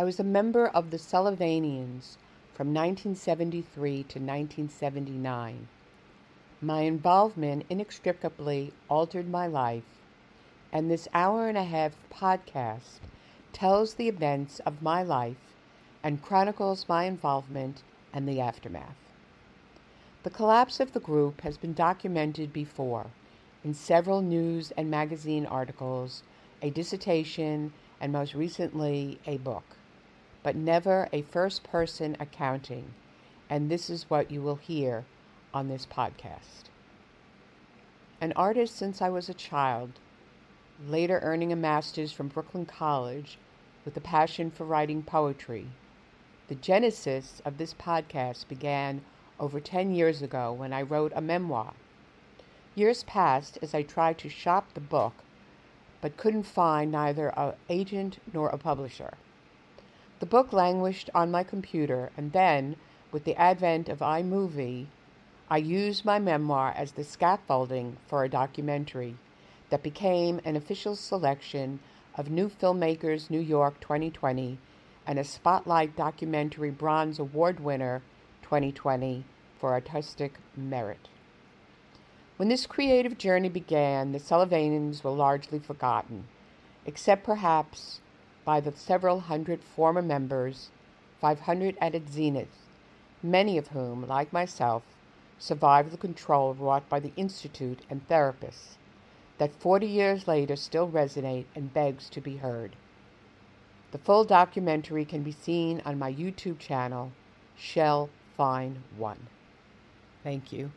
I was a member of the Sullivanians from 1973 to 1979. My involvement inextricably altered my life, and this hour and a half podcast tells the events of my life and chronicles my involvement and the aftermath. The collapse of the group has been documented before in several news and magazine articles, a dissertation, and most recently a book, but never a first person accounting, and this is what you will hear on this podcast. An artist since I was a child, later earning a master's from Brooklyn College with a passion for writing poetry. The genesis of this podcast began over 10 years ago when I wrote a memoir. Years passed as I tried to shop the book, but couldn't find neither an agent nor a publisher. The book languished on my computer, and then, with the advent of iMovie, I used my memoir as the scaffolding for a documentary that became an official selection of New Filmmakers New York 2020 and a Spotlight Documentary Bronze Award winner 2020 for artistic merit. When this creative journey began, the Sullivanians were largely forgotten, except perhaps by the several hundred former members, 500 at its zenith, many of whom, like myself, survived the control wrought by the Institute and therapists that 40 years later still resonate and begs to be heard. The full documentary can be seen on my YouTube channel, Shell Fine One. Thank you.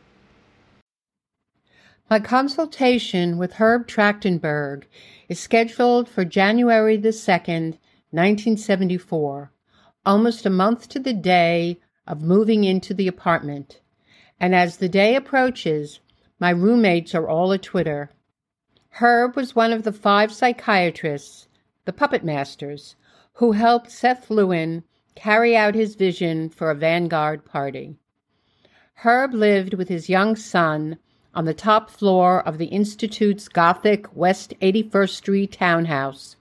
My consultation with Herb Trachtenberg is scheduled for January the 2nd, 1974, almost a month to the day of moving into the apartment and as the day approaches, my roommates are all a twitter. Herb was one of the five psychiatrists, the puppet masters, who helped Seth Lewin carry out his vision for a vanguard party. Herb lived with his young son on the top floor of the Institute's Gothic West 81st Street townhouse,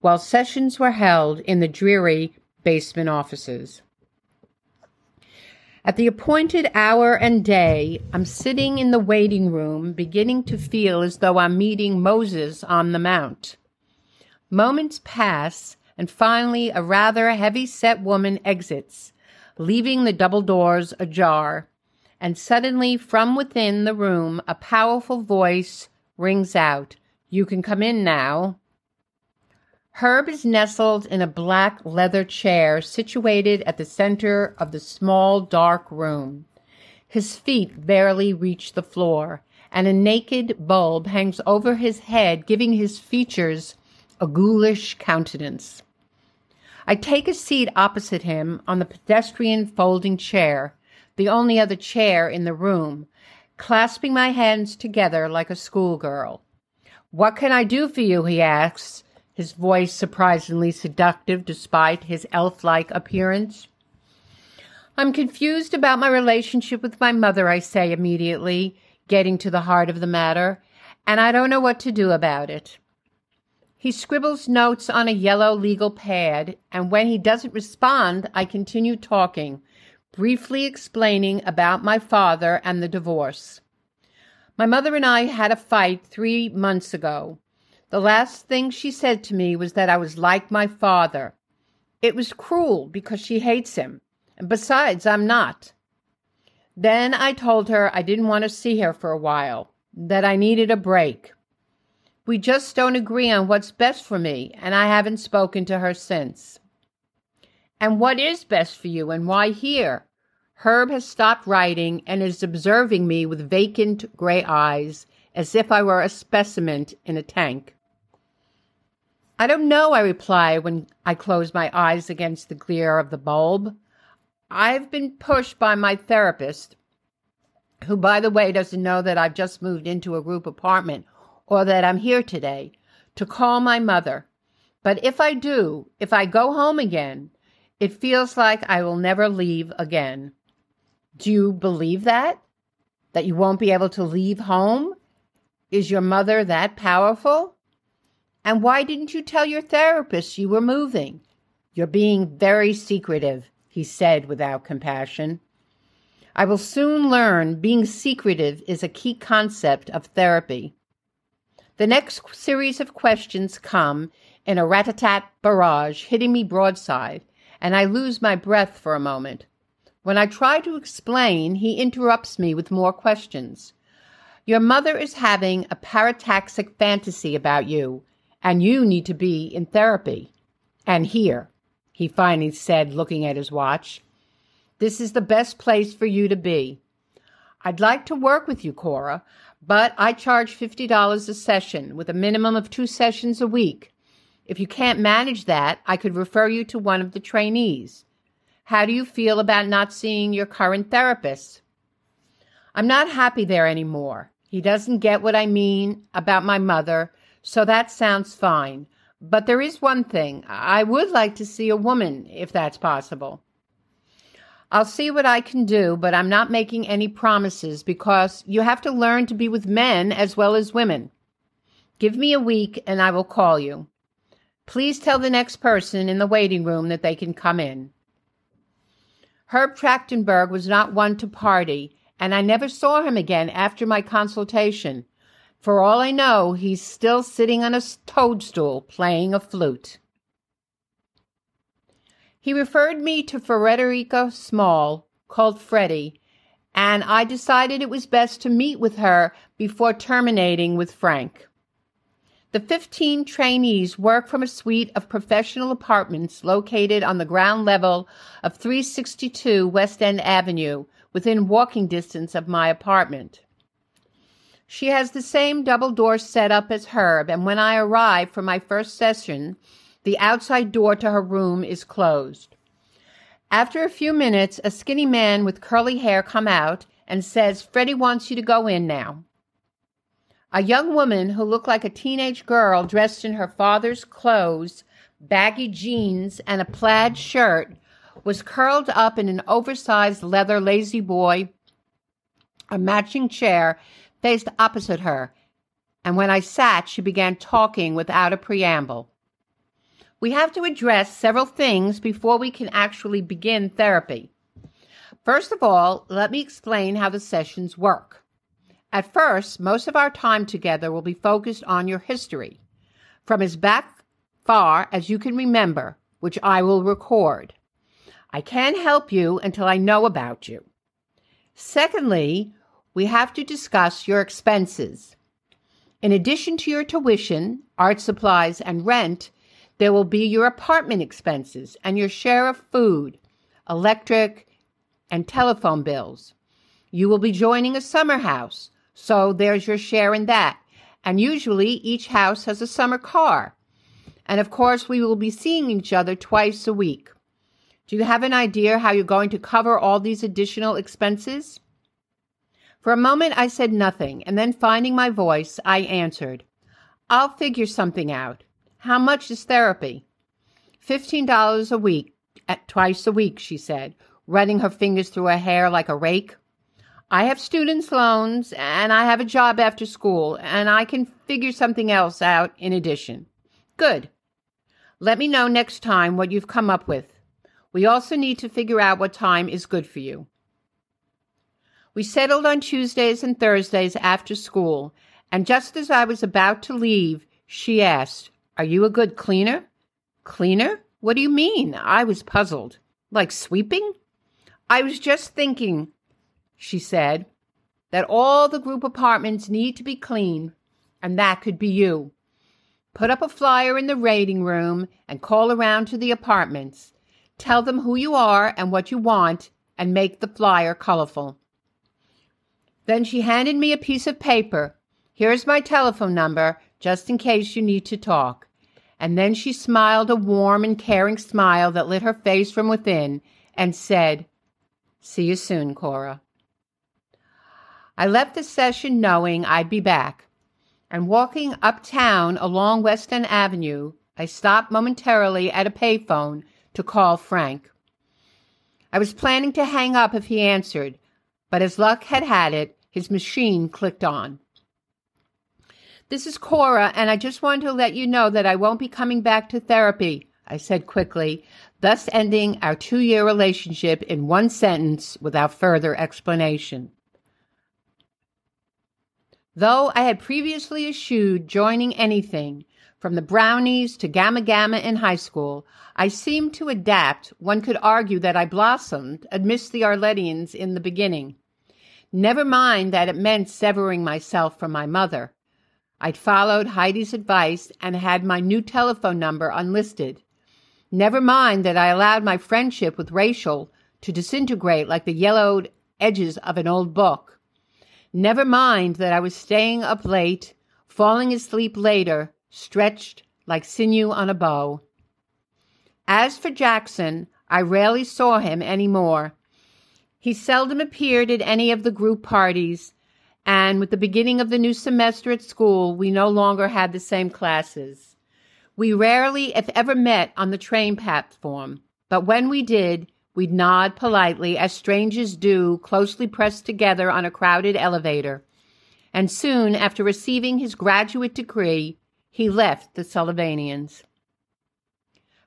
while sessions were held in the dreary basement offices. At the appointed hour and day, I'm sitting in the waiting room, beginning to feel as though I'm meeting Moses on the Mount. Moments pass, and finally, a rather heavy set woman exits, leaving the double doors ajar. And suddenly, from within the room, a powerful voice rings out You can come in now. Herb is nestled in a black leather chair situated at the center of the small dark room. His feet barely reach the floor, and a naked bulb hangs over his head, giving his features a ghoulish countenance. I take a seat opposite him on the pedestrian folding chair, the only other chair in the room, clasping my hands together like a schoolgirl. What can I do for you? he asks his voice surprisingly seductive despite his elf like appearance. I'm confused about my relationship with my mother, I say immediately, getting to the heart of the matter, and I don't know what to do about it. He scribbles notes on a yellow legal pad, and when he doesn't respond, I continue talking, briefly explaining about my father and the divorce. My mother and I had a fight three months ago. The last thing she said to me was that I was like my father. It was cruel because she hates him, and besides, I'm not. Then I told her I didn't want to see her for a while, that I needed a break. We just don't agree on what's best for me, and I haven't spoken to her since. And what is best for you, and why here? Herb has stopped writing and is observing me with vacant gray eyes, as if I were a specimen in a tank. I don't know, I reply when I close my eyes against the glare of the bulb. I've been pushed by my therapist, who, by the way, doesn't know that I've just moved into a group apartment or that I'm here today, to call my mother. But if I do, if I go home again, it feels like I will never leave again. Do you believe that? That you won't be able to leave home? Is your mother that powerful? And why didn't you tell your therapist you were moving? You're being very secretive, he said without compassion. I will soon learn being secretive is a key concept of therapy. The next series of questions come in a rat-a-tat barrage, hitting me broadside, and I lose my breath for a moment. When I try to explain, he interrupts me with more questions. Your mother is having a parataxic fantasy about you, and you need to be in therapy. And here he finally said, looking at his watch. This is the best place for you to be. I'd like to work with you, Cora, but I charge $50 a session with a minimum of two sessions a week. If you can't manage that, I could refer you to one of the trainees. How do you feel about not seeing your current therapist? I'm not happy there anymore. He doesn't get what I mean about my mother, so that sounds fine. But there is one thing. I would like to see a woman, if that's possible. I'll see what I can do, but I'm not making any promises because you have to learn to be with men as well as women. Give me a week and I will call you. Please tell the next person in the waiting room that they can come in. Herb Trachtenberg was not one to party, and I never saw him again after my consultation. For all I know, he's still sitting on a toadstool playing a flute. He referred me to Frederica Small, called Freddie, and I decided it was best to meet with her before terminating with Frank. The 15 trainees work from a suite of professional apartments located on the ground level of 362 West End Avenue, within walking distance of my apartment. She has the same double door setup as Herb, and when I arrive for my first session, the outside door to her room is closed. After a few minutes, a skinny man with curly hair come out and says, Freddie wants you to go in now. A young woman who looked like a teenage girl dressed in her father's clothes, baggy jeans, and a plaid shirt was curled up in an oversized leather La-Z-Boy, a matching chair, faced opposite her, and when I sat, she began talking without a preamble. We have to address several things before we can actually begin therapy. First of all, let me explain how the sessions work. At first, most of our time together will be focused on your history, from as back far as you can remember, which I will record. I can't help you until I know about you. Secondly, we have to discuss your expenses. In addition to your tuition, art supplies, and rent, there will be your apartment expenses and your share of food, electric, and telephone bills. You will be joining a summer house, so there's your share in that. And usually each house has a summer car. And of course, we will be seeing each other twice a week. Do you have an idea how you're going to cover all these additional expenses? For a moment, I said nothing, and then finding my voice, I answered, I'll figure something out. How much is therapy? Fifteen dollars a week, at twice a week, she said, running her fingers through her hair like a rake. I have students' loans, and I have a job after school, and I can figure something else out in addition. Good. Let me know next time what you've come up with. We also need to figure out what time is good for you. We settled on Tuesdays and Thursdays after school, and just as I was about to leave, she asked, Are you a good cleaner? Cleaner? What do you mean? I was puzzled. Like sweeping? I was just thinking, she said, that all the group apartments need to be cleaned, and that could be you. Put up a flyer in the waiting room and call around to the apartments. Tell them who you are and what you want, and make the flyer colorful. Then she handed me a piece of paper. Here's my telephone number, just in case you need to talk. And then she smiled a warm and caring smile that lit her face from within and said, See you soon, Cora. I left the session knowing I'd be back. And walking uptown along West End Avenue, I stopped momentarily at a payphone to call Frank. I was planning to hang up if he answered, but as luck had had it, his machine clicked on. This is Cora, and I just wanted to let you know that I won't be coming back to therapy. I said quickly, thus ending our two year relationship in one sentence without further explanation. Though I had previously eschewed joining anything, from the brownies to Gamma Gamma in high school, I seemed to adapt. One could argue that I blossomed amidst the Arlettians in the beginning. Never mind that it meant severing myself from my mother. I'd followed Heidi's advice and had my new telephone number unlisted. Never mind that I allowed my friendship with Rachel to disintegrate like the yellowed edges of an old book. Never mind that I was staying up late, falling asleep later, stretched like sinew on a bow. As for Jackson, I rarely saw him any more. He seldom appeared at any of the group parties, and with the beginning of the new semester at school, we no longer had the same classes. We rarely, if ever, met on the train platform, but when we did, we'd nod politely, as strangers do, closely pressed together on a crowded elevator. And soon after receiving his graduate degree, he left the Sullivanians.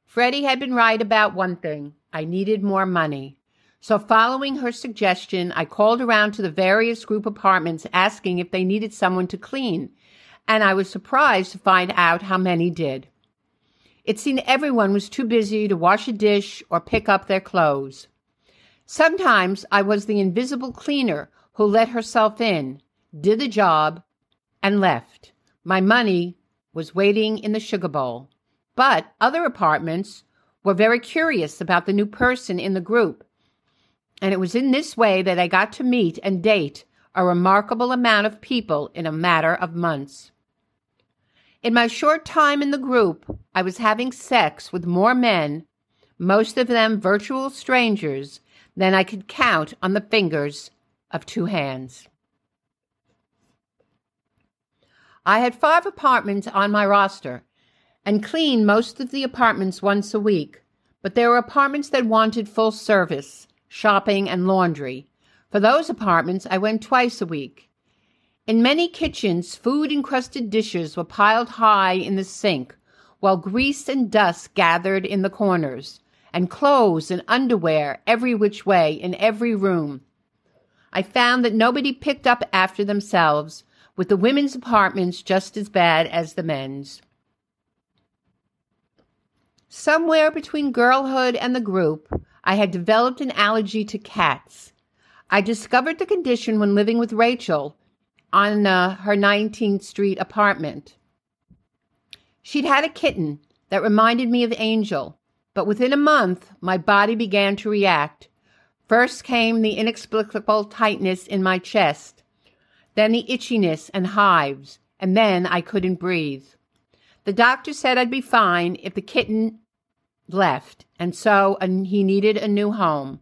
Freddie had been right about one thing I needed more money. So, following her suggestion, I called around to the various group apartments asking if they needed someone to clean, and I was surprised to find out how many did. It seemed everyone was too busy to wash a dish or pick up their clothes. Sometimes I was the invisible cleaner who let herself in, did the job, and left. My money was waiting in the sugar bowl. But other apartments were very curious about the new person in the group. And it was in this way that I got to meet and date a remarkable amount of people in a matter of months. In my short time in the group, I was having sex with more men, most of them virtual strangers, than I could count on the fingers of two hands. I had five apartments on my roster and cleaned most of the apartments once a week, but there were apartments that wanted full service, shopping, and laundry. For those apartments, I went twice a week. In many kitchens, food encrusted dishes were piled high in the sink, while grease and dust gathered in the corners, and clothes and underwear every which way in every room. I found that nobody picked up after themselves, with the women's apartments just as bad as the men's. Somewhere between girlhood and the group, I had developed an allergy to cats. I discovered the condition when living with Rachel on uh, her 19th Street apartment. She'd had a kitten that reminded me of Angel, but within a month, my body began to react. First came the inexplicable tightness in my chest, then the itchiness and hives, and then I couldn't breathe. The doctor said I'd be fine if the kitten left, and so he needed a new home.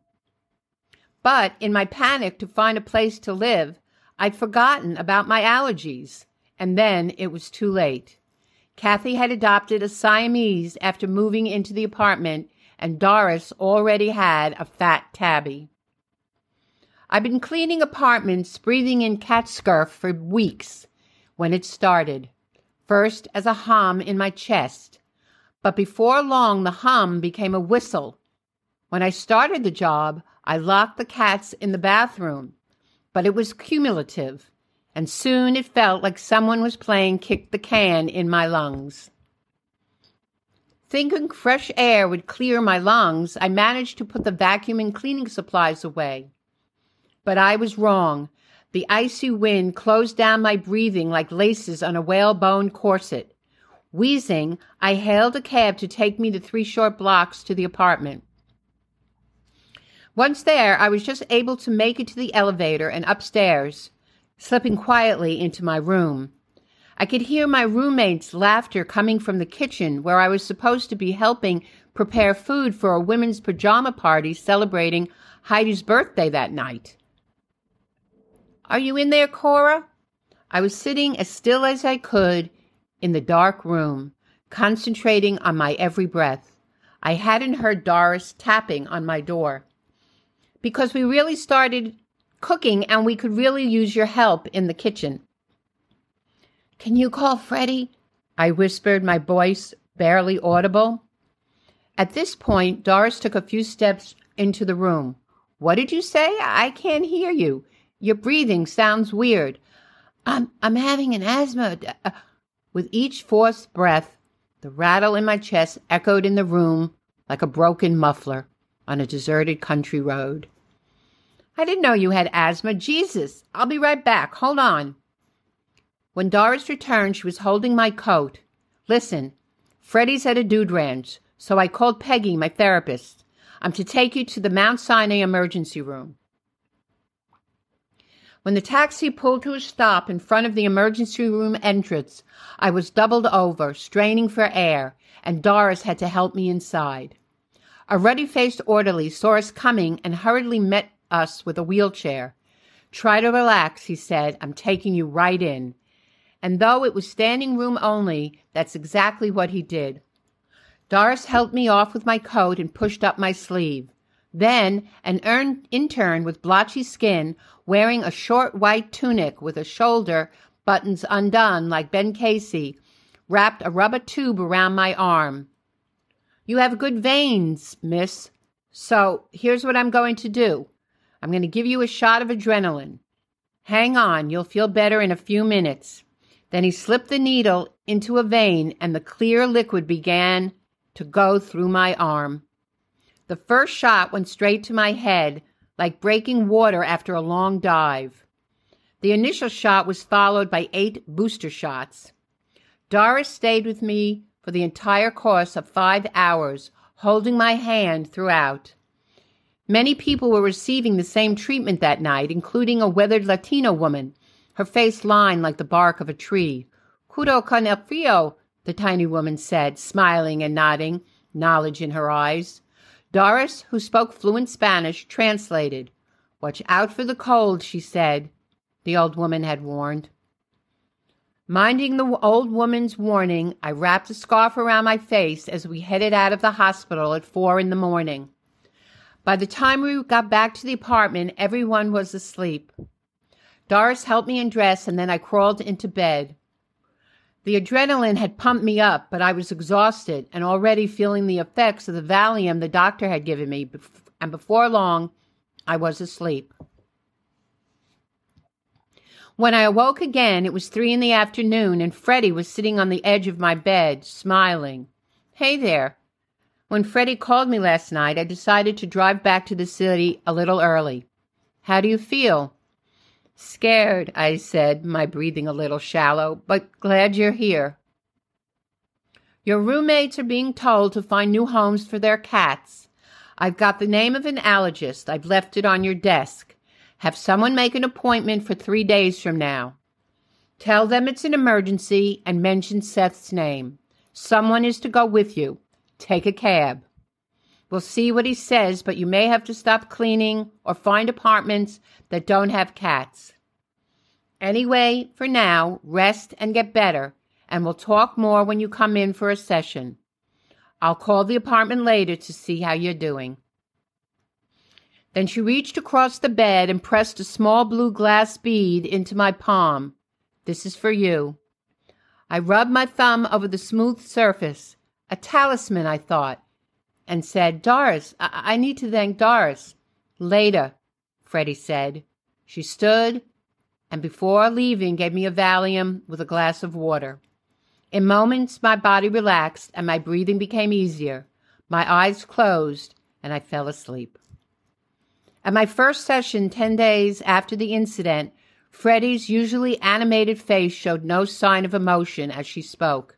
But in my panic to find a place to live, I'd forgotten about my allergies, and then it was too late. Kathy had adopted a Siamese after moving into the apartment, and Doris already had a fat tabby. I've been cleaning apartments, breathing in cat scurf for weeks when it started. First as a hum in my chest, but before long the hum became a whistle. When I started the job, I locked the cats in the bathroom but it was cumulative, and soon it felt like someone was playing kick the can in my lungs. Thinking fresh air would clear my lungs, I managed to put the vacuum and cleaning supplies away. But I was wrong. The icy wind closed down my breathing like laces on a whalebone corset. Wheezing, I hailed a cab to take me the three short blocks to the apartment. Once there, I was just able to make it to the elevator and upstairs, slipping quietly into my room. I could hear my roommate's laughter coming from the kitchen where I was supposed to be helping prepare food for a women's pajama party celebrating Heidi's birthday that night. Are you in there, Cora? I was sitting as still as I could in the dark room, concentrating on my every breath. I hadn't heard Doris tapping on my door because we really started cooking and we could really use your help in the kitchen. Can you call Freddie? I whispered, my voice barely audible. At this point, Doris took a few steps into the room. What did you say? I can't hear you. Your breathing sounds weird. I'm I'm having an asthma. Uh, with each forced breath, the rattle in my chest echoed in the room like a broken muffler on a deserted country road. I didn't know you had asthma. Jesus, I'll be right back. Hold on. When Doris returned, she was holding my coat. Listen, Freddie's at a dude ranch, so I called Peggy, my therapist. I'm to take you to the Mount Sinai emergency room. When the taxi pulled to a stop in front of the emergency room entrance, I was doubled over, straining for air, and Doris had to help me inside. A ruddy faced orderly saw us coming and hurriedly met us with a wheelchair. Try to relax, he said. I'm taking you right in. And though it was standing room only, that's exactly what he did. Doris helped me off with my coat and pushed up my sleeve. Then an intern with blotchy skin, wearing a short white tunic with a shoulder buttons undone like Ben Casey, wrapped a rubber tube around my arm. You have good veins, miss. So here's what I'm going to do. I'm going to give you a shot of adrenaline. Hang on, you'll feel better in a few minutes. Then he slipped the needle into a vein and the clear liquid began to go through my arm. The first shot went straight to my head, like breaking water after a long dive. The initial shot was followed by eight booster shots. Doris stayed with me for the entire course of five hours, holding my hand throughout. Many people were receiving the same treatment that night, including a weathered Latino woman, her face lined like the bark of a tree. Cudo con el frio, the tiny woman said, smiling and nodding, knowledge in her eyes. Doris, who spoke fluent Spanish, translated. Watch out for the cold, she said, the old woman had warned. Minding the old woman's warning, I wrapped a scarf around my face as we headed out of the hospital at four in the morning. By the time we got back to the apartment, everyone was asleep. Doris helped me undress, and then I crawled into bed. The adrenaline had pumped me up, but I was exhausted and already feeling the effects of the Valium the doctor had given me, and before long, I was asleep. When I awoke again, it was three in the afternoon, and Freddie was sitting on the edge of my bed, smiling. Hey there. When Freddie called me last night, I decided to drive back to the city a little early. How do you feel? Scared, I said, my breathing a little shallow, but glad you're here. Your roommates are being told to find new homes for their cats. I've got the name of an allergist. I've left it on your desk. Have someone make an appointment for three days from now. Tell them it's an emergency and mention Seth's name. Someone is to go with you. Take a cab. We'll see what he says, but you may have to stop cleaning or find apartments that don't have cats. Anyway, for now, rest and get better, and we'll talk more when you come in for a session. I'll call the apartment later to see how you're doing. Then she reached across the bed and pressed a small blue glass bead into my palm. This is for you. I rubbed my thumb over the smooth surface. A talisman, I thought and said, Doris, I, I need to thank Doris. Later, Freddie said. She stood and before leaving gave me a Valium with a glass of water. In moments, my body relaxed and my breathing became easier. My eyes closed and I fell asleep. At my first session, 10 days after the incident, Freddie's usually animated face showed no sign of emotion as she spoke.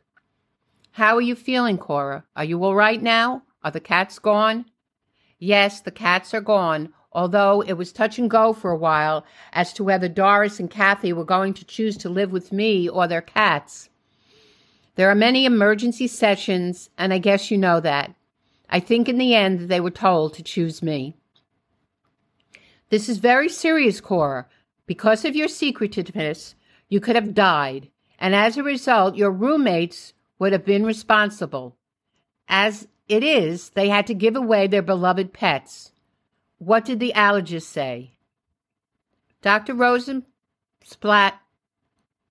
How are you feeling, Cora? Are you all right now? Are the cats gone? Yes, the cats are gone, although it was touch and go for a while as to whether Doris and Kathy were going to choose to live with me or their cats. There are many emergency sessions, and I guess you know that. I think in the end they were told to choose me. This is very serious, Cora. Because of your secretiveness, you could have died, and as a result, your roommates would have been responsible. As it is, they had to give away their beloved pets. What did the allergist say? Dr. Rosenblatt,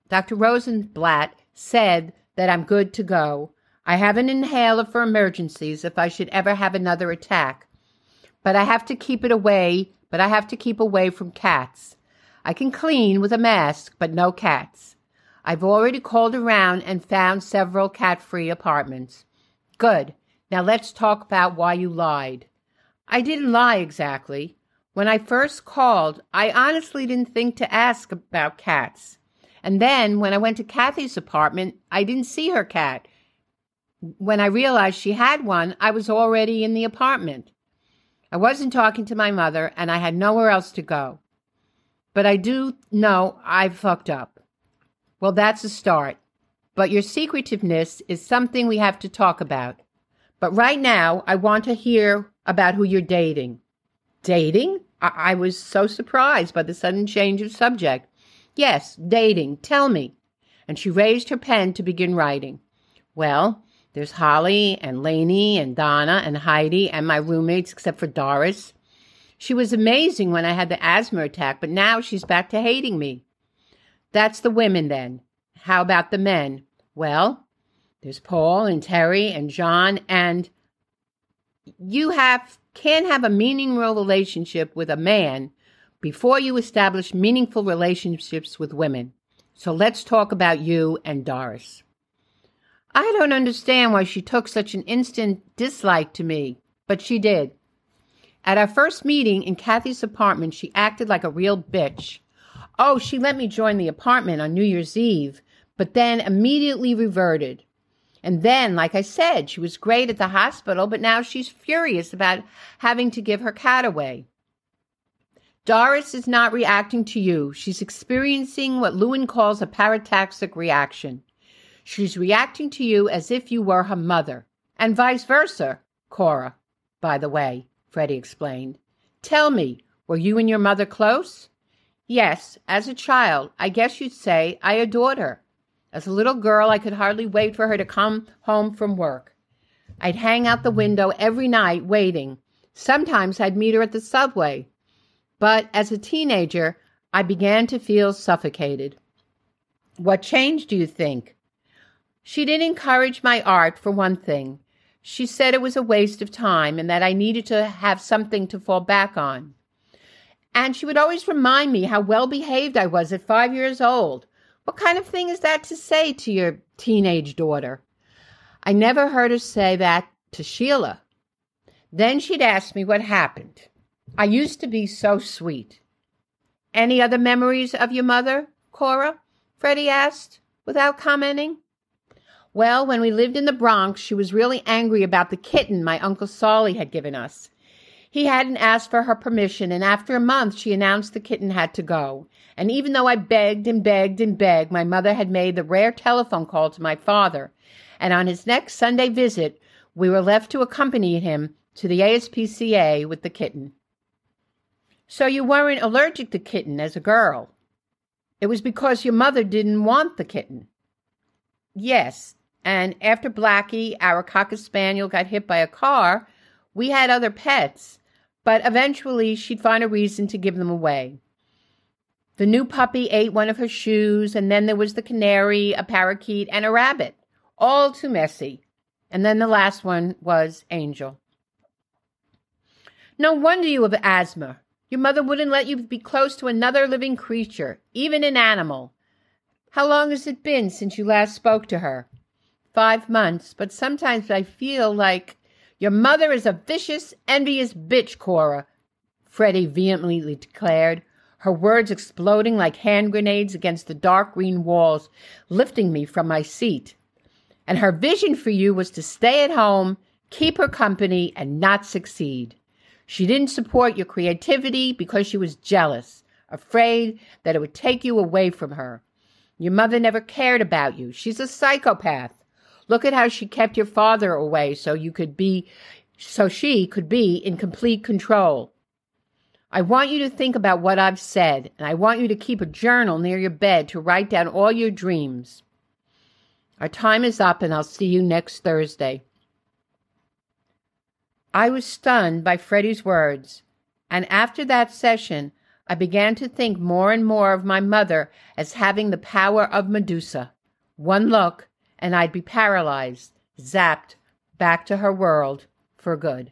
Dr. Rosenblatt said that I'm good to go. I have an inhaler for emergencies if I should ever have another attack. But I have to keep it away, but I have to keep away from cats. I can clean with a mask, but no cats. I've already called around and found several cat free apartments. Good. Now let's talk about why you lied. I didn't lie exactly. When I first called, I honestly didn't think to ask about cats. And then when I went to Kathy's apartment, I didn't see her cat. When I realized she had one, I was already in the apartment. I wasn't talking to my mother, and I had nowhere else to go. But I do know I fucked up. Well, that's a start. But your secretiveness is something we have to talk about. But right now, I want to hear about who you're dating. Dating? I, I was so surprised by the sudden change of subject. Yes, dating. Tell me. And she raised her pen to begin writing. Well, there's Holly and Lainey and Donna and Heidi and my roommates, except for Doris. She was amazing when I had the asthma attack, but now she's back to hating me. That's the women then. How about the men? Well, there's Paul and Terry and John and you have can't have a meaningful relationship with a man before you establish meaningful relationships with women. So let's talk about you and Doris. I don't understand why she took such an instant dislike to me, but she did. At our first meeting in Kathy's apartment, she acted like a real bitch. Oh, she let me join the apartment on New Year's Eve, but then immediately reverted. And then, like I said, she was great at the hospital, but now she's furious about having to give her cat away. Doris is not reacting to you. She's experiencing what Lewin calls a parataxic reaction. She's reacting to you as if you were her mother, and vice versa, Cora, by the way, Freddie explained. Tell me, were you and your mother close? Yes, as a child, I guess you'd say I adored her. As a little girl, I could hardly wait for her to come home from work. I'd hang out the window every night waiting. Sometimes I'd meet her at the subway. But as a teenager, I began to feel suffocated. What changed, do you think? She didn't encourage my art, for one thing. She said it was a waste of time and that I needed to have something to fall back on. And she would always remind me how well behaved I was at five years old. What kind of thing is that to say to your teenage daughter? I never heard her say that to Sheila. Then she'd ask me what happened. I used to be so sweet. Any other memories of your mother, Cora? Freddie asked, without commenting. Well, when we lived in the Bronx, she was really angry about the kitten my Uncle Solly had given us. He hadn't asked for her permission, and after a month she announced the kitten had to go. And even though I begged and begged and begged, my mother had made the rare telephone call to my father, and on his next Sunday visit, we were left to accompany him to the ASPCA with the kitten. So you weren't allergic to kitten as a girl. It was because your mother didn't want the kitten. Yes, and after Blackie, our Cocker Spaniel, got hit by a car, we had other pets, but eventually she'd find a reason to give them away. The new puppy ate one of her shoes, and then there was the canary, a parakeet, and a rabbit. All too messy. And then the last one was Angel. No wonder you have asthma. Your mother wouldn't let you be close to another living creature, even an animal. How long has it been since you last spoke to her? Five months, but sometimes I feel like your mother is a vicious, envious bitch, Cora, Freddie vehemently declared, her words exploding like hand grenades against the dark green walls, lifting me from my seat. And her vision for you was to stay at home, keep her company, and not succeed. She didn't support your creativity because she was jealous, afraid that it would take you away from her. Your mother never cared about you. She's a psychopath. Look at how she kept your father away so you could be, so she could be in complete control. I want you to think about what I've said, and I want you to keep a journal near your bed to write down all your dreams. Our time is up, and I'll see you next Thursday. I was stunned by Freddie's words, and after that session, I began to think more and more of my mother as having the power of Medusa. One look, and I'd be paralyzed, zapped back to her world for good.